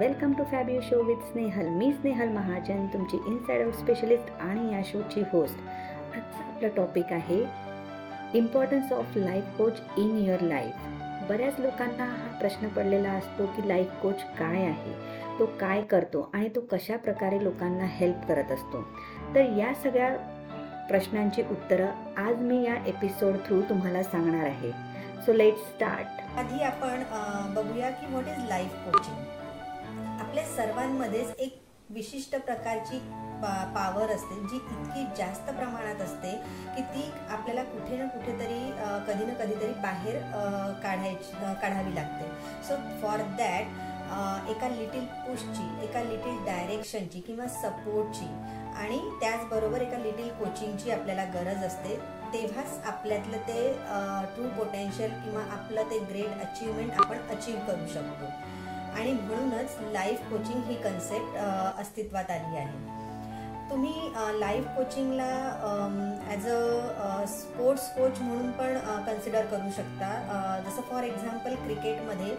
Welcome to Fabio show with Snehal मी स्नेहल महाजन तुमची inside out specialist आणि या शोची होस्ट आजचा आपला टॉपिक आहे importance of life coach in your life बऱ्याच लोकांना हा प्रश्न पडलेला असतो की लाईफ कोच काय आहे? तो काय करतो आणि तो कशा प्रकारे लोकांना हेल्प करत असतो? तर या सगळ्या प्रश्नांची उत्तरं आज मी या एपिसोड थ्रू तुम्हाला सांगणार आहे. सो लेट स्टार्ट आधी आपण बघूया की व्हॉट इज लाईफ कोचिंग आपल्या सर्वांमध्येच एक विशिष्ट प्रकारची पावर असते जी इतकी जास्त प्रमाणात असते की ती आपल्याला कुठे ना कुठेतरी कधी ना कधीतरी बाहेर काढायची काढावी लागते. सो फॉर दॅट एका लिटिल पुशची एका लिटिल डायरेक्शनची किंवा सपोर्टची आणि त्याचबरोबर एका लिटिल कोचिंगची आपल्याला गरज असते तेव्हाच आपल्यातलं ते ट्रू पोटेन्शियल किंवा आपलं ते ग्रेट अचीवमेंट आपण अचीव करू शकतो. आणि म्हणूनच लाईफ कोचिंग ही कन्सेप्ट अस्तित्वात आली आहे. तुम्ही लाईफ कोचिंगला ॲज अ स्पोर्ट्स कोच म्हणून पण कन्सिडर करू शकता. जसं फॉर एक्झाम्पल क्रिकेटमध्ये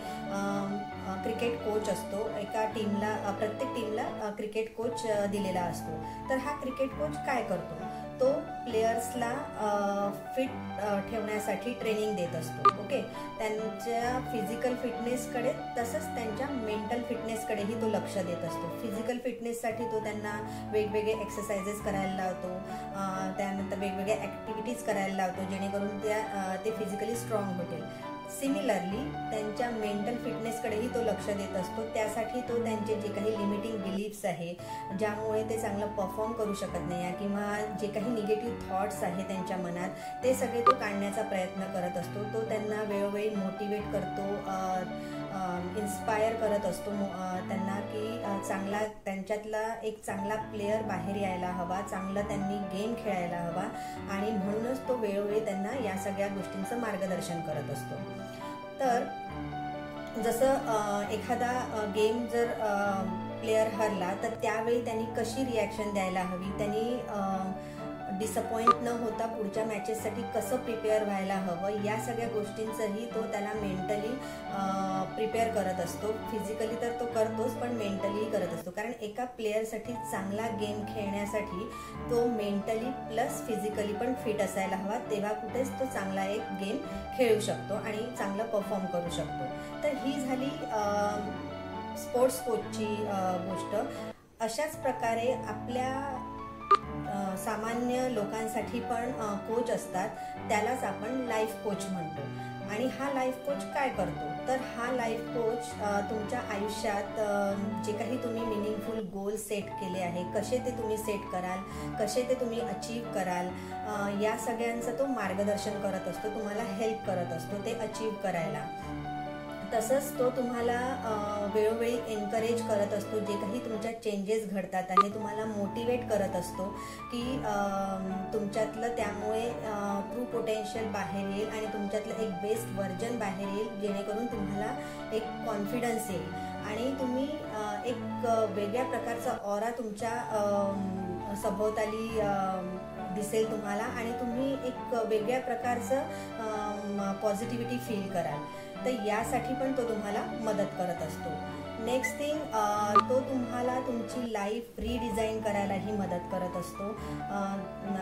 क्रिकेट कोच असतो. एका टीमला प्रत्येक टीमला क्रिकेट कोच दिलेला असतो. तर हा क्रिकेट कोच काय करतो? तो प्लेयर्सला फिट ठेवण्यासाठी ट्रेनिंग देत असतो. ओके. त्यांच्या फिजिकल फिटनेसकडे तसंच त्यांच्या मेंटल फिटनेसकडेही तो लक्ष देत असतो. फिजिकल फिटनेससाठी तो त्यांना वेगवेगळे एक्सरसाइजेस करायला लावतो. त्यानंतर वेगवेगळ्या ॲक्टिव्हिटीज करायला लावतो जेणेकरून त्या ते फिजिकली स्ट्रॉंग होतील सिमिलरली त्यांच्या मेंटल फिटनेसकडेही तो लक्ष देत असतो. त्यासाठी तो त्यांचे जे काही लिमिटिंग बिलीफ्स आहे ज्यामुळे ते चांगलं परफॉर्म करू शकत नाही आहे किंवा जे काही निगेटिव्ह थॉट्स आहे त्यांच्या मनात ते सगळे तो काढण्याचा प्रयत्न करत असतो. तो त्यांना वेळोवेळी मोटिवेट करतो. इन्स्पायर करत असतो त्यांना की चांगला त्यांच्यातला एक चांगला प्लेअर बाहेर यायला हवा चांगलं त्यांनी गेम खेळायला हवा आणि म्हणूनच तो वेळोवेळी त्यांना या सगळ्या गोष्टींचं मार्गदर्शन करत असतो. तर जसं एखादा गेम जर प्लेअर हरला तर त्यावेळी त्यांनी कशी रिॲक्शन द्यायला हवी? त्यांनी डिसअपॉइंट न होता पुढच्या मॅचेससाठी कसं प्रिपेअर व्हायला हवं? या सगळ्या गोष्टींचंही तो त्याला मेंटली प्रिपेअर करत असतो. फिजिकली तर तो करतोच पण मेंटलीही करत असतो. कारण एका प्लेअरसाठी चांगला गेम खेळण्यासाठी तो मेंटली प्लस फिजिकली पण फिट असायला हवा. तेव्हा कुठेच तो चांगला एक गेम खेळू शकतो आणि चांगलं परफॉर्म करू शकतो. तर ही झाली स्पोर्ट्स कोचची गोष्ट. अशाच प्रकारे आपल्या सामान्य लोकांसाठी पण कोच असतात. त्यालाच आपण लाईफ कोच म्हणतो. आणि हा लाईफ कोच काय करतो? तर हा लाईफ कोच तुमच्या आयुष्यात जे काही तुम्ही मिनिंगफुल गोल सेट केले आहे कसे ते तुम्ही सेट कराल कसे ते तुम्ही अचीव कराल या सगळ्यांचं तो मार्गदर्शन करत असतो तुम्हाला हेल्प करत असतो ते अचीव करायला. तसंच तो तुम्हाला वेळोवेळी एनकरेज करत असतो. जे काही तुमच्या चेंजेस घडतात आहे तुम्हाला मोटिवेट करत असतो की तुमच्यातलं त्यामुळे ट्रू पोटेन्शियल बाहेर येईल आणि तुमच्यातलं एक बेस्ट व्हर्जन बाहेर येईल जेणेकरून तुम्हाला एक कॉन्फिडन्स येईल. आणि तुम्ही एक वेगळ्या प्रकारचा ऑरा तुमच्या सभोवताली दिसेल तुम्हाला आणि तुम्ही एक वेगळ्या प्रकारचं पॉझिटिव्हिटी फील कराल. तर यासाठी पण तो तुम्हाला मदत करत असतो. नेक्स्ट थिंग तो तुम्हाला तुमची लाईफ रिडिझाईन करायलाही मदत करत असतो.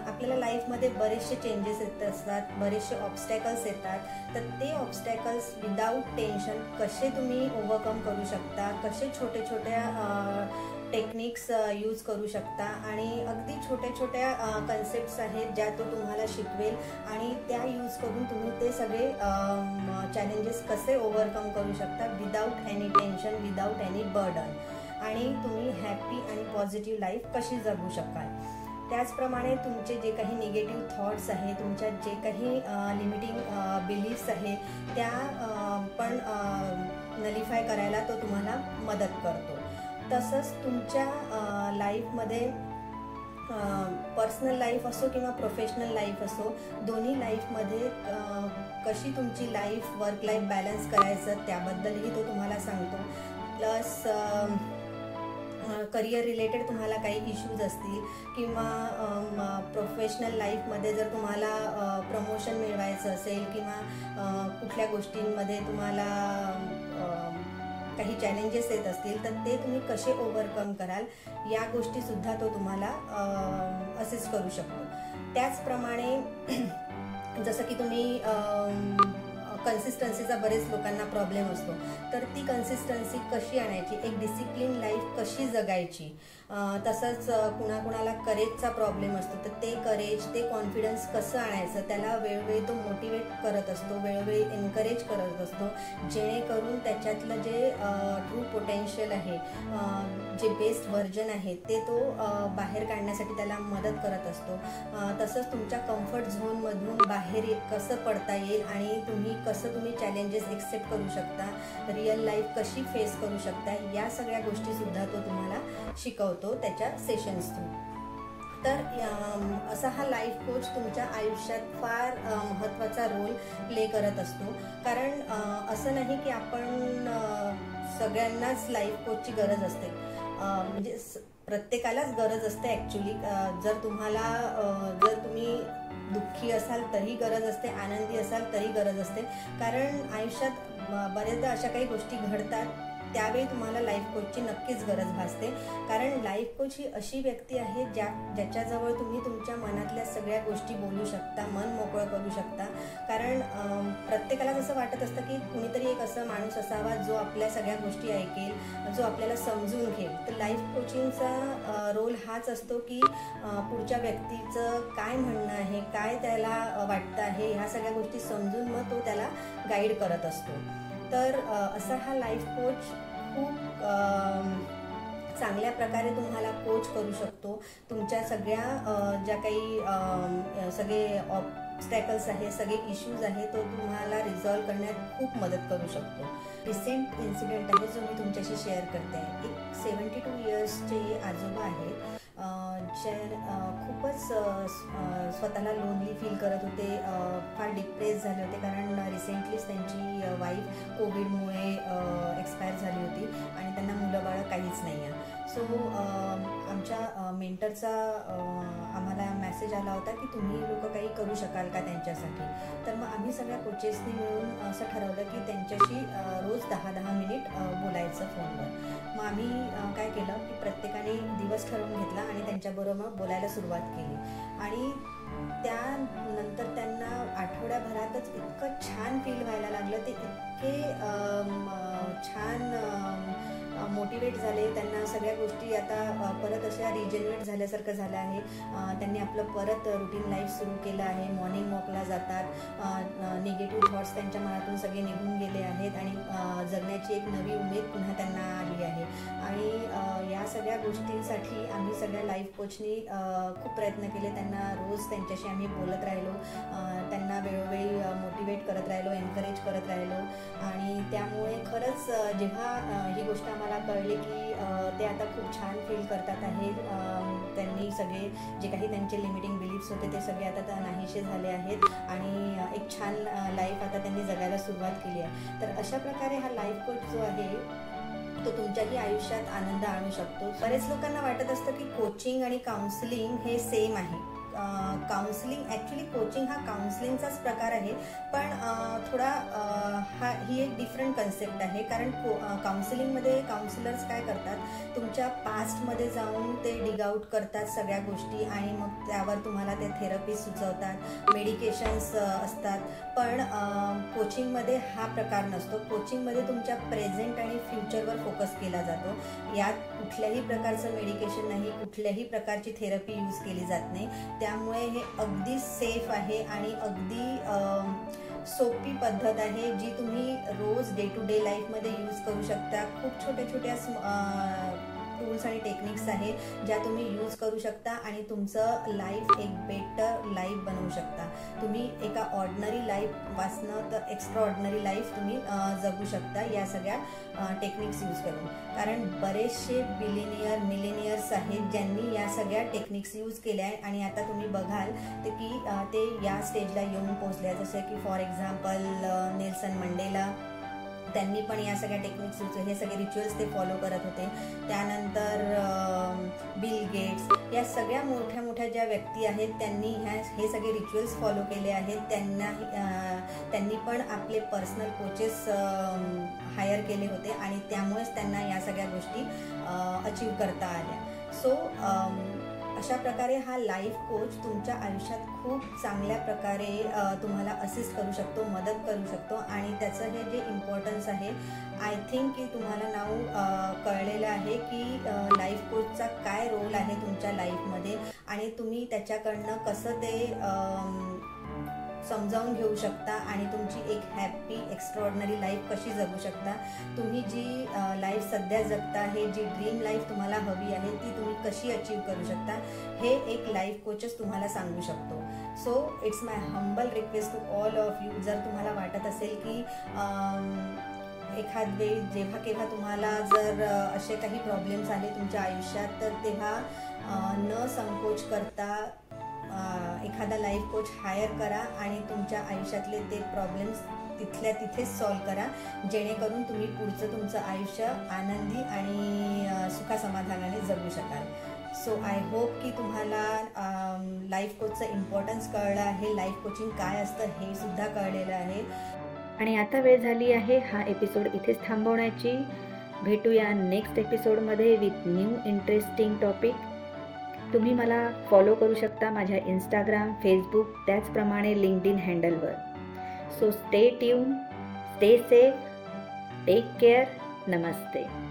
आपल्याला लाईफमध्ये बरेचसे चेंजेस येत असतात बरेचसे ऑब्स्टॅकल्स येतात. तर ते ऑब्स्टॅकल्स विदाऊट टेन्शन कसे तुम्ही ओव्हरकम करू शकता? कसे छोटे छोट्या टेक्निक्स यूज करू शकता. आणि अगदी छोट्या छोट्या कन्सेप्ट्स आहेत ज्या तो तुम्हाला शिकवेल आणि त्या यूज करून तुम्ही ते सगळे चॅलेंजेस कसे ओव्हरकम करू शकता without any tension without any burden आणि तुम्ही हॅपी आणि पॉझिटिव्ह लाईफ कशी जगू शकाल. त्याचप्रमाणे तुमचे जे काही निगेटिव्ह थॉट्स आहे तुमच्या जे काही लिमिटिंग बिलीफ्स आहेत त्या पण नलिफाय करायला तो तुम्हाला मदत करतो. तसंच तुमच्या लाईफमध्ये पर्सनल लाईफ असो किंवा प्रोफेशनल लाईफ असो दोन्ही लाईफमध्ये कशी तुमची लाईफ वर्क लाईफ बॅलन्स करायचं त्याबद्दलही तो तुम्हाला सांगतो. प्लस करिअर रिलेटेड तुम्हाला काही इश्यूज असतील किंवा प्रोफेशनल लाईफमध्ये जर तुम्हाला प्रमोशन मिळवायचं असेल किंवा कुठल्या गोष्टींमध्ये तुम्हाला काही चॅलेंजेस येत असतील तर ते तुम्ही कसे ओव्हरकम कराल या गोष्टीसुद्धा तो तुम्हाला असिस्ट करू शकतो. त्याचप्रमाणे जसं की तुम्ही कन्सिस्टन्सीचा बरेच लोकांना प्रॉब्लेम असतो. तर ती कन्सिस्टन्सी कशी आणायची? एक डिसिप्लिन लाईफ कशी जगायची? तसंच कुणाकुणाला करेजचा प्रॉब्लेम असतो. तर ते करेज ते कॉन्फिडन्स कसं आणायचं? त्याला वेळोवेळी तो मोटिवेट करत असतो वेळोवेळी एनकरेज करत असतो. जेणेकरून त्याच्यातलं जे ट्रू पोटेन्शियल आहे जे बेस्ट व्हर्जन आहे ते तो बाहेर काढण्यासाठी त्याला मदत करत असतो. तसंच तुमच्या कम्फर्ट झोनमधून बाहेर कसं पडता येईल आणि तुम्ही कसं तुम्ही चॅलेंजेस एक्सेप्ट करू शकता? रिअल लाईफ कशी फेस करू शकता? या सगळ्या गोष्टीसुद्धा तो तुम्हाला शिकवतो. होतो त्याच्या सेशन्स थ्रू तर असा हा लाईफ कोच तुमच्या आयुष्यात फार महत्त्वाचा रोल प्ले करत असतो. कारण असं नाही की आपण सगळ्यांनाच लाईफ कोचची गरज असते. म्हणजे प्रत्येकालाच गरज असते ॲक्च्युली जर तुम्हाला जर तुम्ही दुःखी असाल तरी गरज असते आनंदी असाल तरी गरज असते. कारण आयुष्यात बऱ्याचदा अशा काही गोष्टी घडतात. त्यावेळी तुम्हाला लाईफ कोचची नक्कीच गरज भासते. कारण लाईफ कोच ही अशी व्यक्ती आहे ज्या ज्याच्याजवळ तुम्ही तुमच्या मनातल्या सगळ्या गोष्टी बोलू शकता मन मोकळं करू शकता. कारण प्रत्येकाला जसं वाटत असतं की कुणीतरी एक असं माणूस असावा जो आपल्या सगळ्या गोष्टी ऐकेल जो आपल्याला समजून घेईल. तर लाईफ कोचिंगचा रोल हाच असतो की पुढच्या व्यक्तीचं काय म्हणणं आहे काय त्याला वाटतं आहे ह्या सगळ्या गोष्टी समजून मग तो त्याला गाईड करत असतो. तर असा हा लाईफ कोच खूप चांगल्या प्रकारे तुम्हाला कोच करू शकतो. तुमच्या सगळ्या ज्या काही सगळे ऑब्स्टॅकल्स आहे सगळे इश्यूज आहे तो तुम्हाला रिझॉल्व करण्यात खूप मदत करू शकतो. रिसेंट इन्सिडेंट आहे जो मी तुमच्याशी शेअर करते. आहे एक सेवन्टी टू इयर्सचे आजोबा आहेत. शहर खूपच स्वतःला लोनली फील करत होते. फार डिप्रेस झाले होते कारण रिसेंटलीच त्यांची वाईफ कोविडमुळे एक्सपायर झाली होती आणि त्यांना मुलं बाळं काहीच नाही आहे सो आमच्या मेंटरचा आम्हाला मेसेज आला होता की तुम्ही लोक काही करू शकाल का त्यांच्यासाठी? तर मग आम्ही सगळ्या कोचेसनी मिळून असं ठरवलं की त्यांच्याशी रोज दहा दहा मिनिट बोलायचं फोनवर मग आम्ही काय केलं की प्रत्येकाने दिवस ठरवून घेतला आणि त्यांच्याबरोबर बोलायला सुरुवात केली. आणि त्यानंतर त्यांना आठवड्याभरातच इतकं छान फील व्हायला लागलं. ते इतके छान मोटिवेट झाले त्यांना सगळ्या गोष्टी आता परत अशा रिजेन्युएट झाल्यासारखं झालं आहे. त्यांनी आपलं परत रुटीन लाईफ सुरू केलं आहे. मॉर्निंग वॉकला जातात. निगेटिव्ह थॉट्स त्यांच्या मनातून सगळे निघून गेले आहेत आणि जगण्याची एक नवी उमेद पुन्हा त्यांना आली आहे. आणि या सगळ्या गोष्टींसाठी आम्ही सगळ्या लाईफ कोचनी खूप प्रयत्न केले. त्यांना रोज त्यांच्याशी आम्ही बोलत राहिलो. त्यांना वेळोवेळी मोटिवेट करत राहिलो एनकरेज करत राहिलो. आणि त्यामुळे खरंच जेव्हा ही गोष्ट आम्हाला मला कळले की ते आता खूप छान फील करतात आहे. त्यांनी सगळे जे काही त्यांचे लिमिटिंग बिलीफ्स होते ते सगळे आता नाहीसे झाले आहेत. आणि एक छान लाईफ आता त्यांनी जगायला सुरुवात केली आहे. तर अशा प्रकारे हा लाईफ कोच जो आहे तो तुमच्याही आयुष्यात आनंद आणू शकतो. बरेच लोकांना वाटत असतं की कोचिंग आणि काउन्सिलिंग हे सेम आहे. काउन्सिलिंग ॲक्च्युली कोचिंग हा काउन्सिलिंगचाच प्रकार आहे. पण थोडा हा ही एक डिफरंट कन्सेप्ट आहे. कारण को काउन्सिलिंगमध्ये काउन्सिलर्स काय करतात? तुमच्या पास्टमध्ये जाऊन ते डिग आउट करतात सगळ्या गोष्टी आणि मग त्यावर तुम्हाला ते थेरपी सुचवतात मेडिकेशन्स असतात. पण कोचिंगमध्ये हा प्रकार नसतो. कोचिंगमध्ये तुमच्या प्रेझेंट आणि फ्युचरवर फोकस केला जातो. यात कुठल्याही प्रकारचं मेडिकेशन नाही कुठल्याही प्रकारची थेरपी यूज केली जात नाही. त्यामुळे हे अगदी सेफ आहे आणि अगदी सोपी पद्धत आहे जी तुम्ही रोज डे टू डे लाईफमध्ये यूज करू शकता. खूप छोट्या छोट्या टूल्स आणि टेक्निक्स आहे ज्या तुम्ही यूज करू शकता आणि तुमचं लाईफ एक बेटर लाईफ बनवू शकता. तुम्ही एका ऑर्डनरी लाईफ वाचणं तर एक्स्ट्रा ऑर्डनरी लाईफ तुम्ही जगू शकता या सगळ्या टेक्निक्स यूज करून. कारण बरेचसे बिलिनियर मिलेनियर्स आहेत ज्यांनी या सगळ्या टेक्निक्स यूज केल्या आहे आणि आता तुम्ही बघाल ते की ते या स्टेजला येऊन पोचले जसं की फॉर एक्झाम्पल नेल्सन मंडेला. त्यांनी पण या सगळ्या टेक्निक्स हे सगळे रिच्युअल्स ते फॉलो करत होते. त्यानंतर बिल गेट्स या सगळ्या मोठ्या मोठ्या ज्या व्यक्ती आहेत त्यांनी ह्या हे सगळे रिच्युअल्स फॉलो केले आहेत. त्यांना त्यांनी पण आपले पर्सनल कोचेस हायर केले होते आणि त्यामुळेच त्यांना या सगळ्या गोष्टी अचीव करता आल्या. सो अशा प्रकारे हा लाईफ कोच तुमच्या आयुष्यात खूप चांगल्या प्रकारे तुम्हाला असिस्ट करू शकतो मदत करू शकतो आणि त्याचं हे जे इम्पॉर्टन्स आहे आय थिंक की तुम्हाला नाव कळलेलं आहे की लाईफ कोचचा काय रोल आहे तुमच्या लाईफमध्ये आणि तुम्ही त्याच्याकडनं कसं ते समजावून घेऊ शकता आणि तुमची एक हॅप्पी एक्स्ट्रॉर्डनरी लाईफ कशी जगू शकता. तुम्ही जी लाईफ सध्या जगता हे जी ड्रीम लाईफ तुम्हाला हवी आहे ती तुम्ही कशी अचीव करू शकता हे एक लाईफ कोचच तुम्हाला सांगू शकतो. So it's my humble request to all of you जर तुम्हाला वाटत असेल की एखाद वेळी जेव्हा केव्हा तुम्हाला जर असे काही प्रॉब्लेम्स आले तुमच्या आयुष्यात तर तेव्हा न संकोच करता एखादा लाईफ कोच हायर करा आणि तुमच्या आयुष्यातले ते प्रॉब्लेम्स तिथल्या तिथेच सॉल्व करा. जेणेकरून तुम्ही पुढचं तुमचं आयुष्य आनंदी आणि सुखासमाधानाने जगू शकाल. सो आय होप की तुम्हाला लाईफ कोचचं इम्पॉर्टन्स कळलं आहे. लाईफ कोचिंग काय असतं हे सुद्धा कळलेलं आहे. आणि आता वेळ झाली आहे हा एपिसोड इथेच थांबवण्याची. भेटूया नेक्स्ट एपिसोडमध्ये विथ न्यू इंटरेस्टिंग टॉपिक तुम्ही मला फॉलो करू शकता माझ्या इंस्टाग्राम फेसबुक त्याचप्रमाणे लिंक्ड इन हँडलवर so stay tune stay safe take care नमस्ते.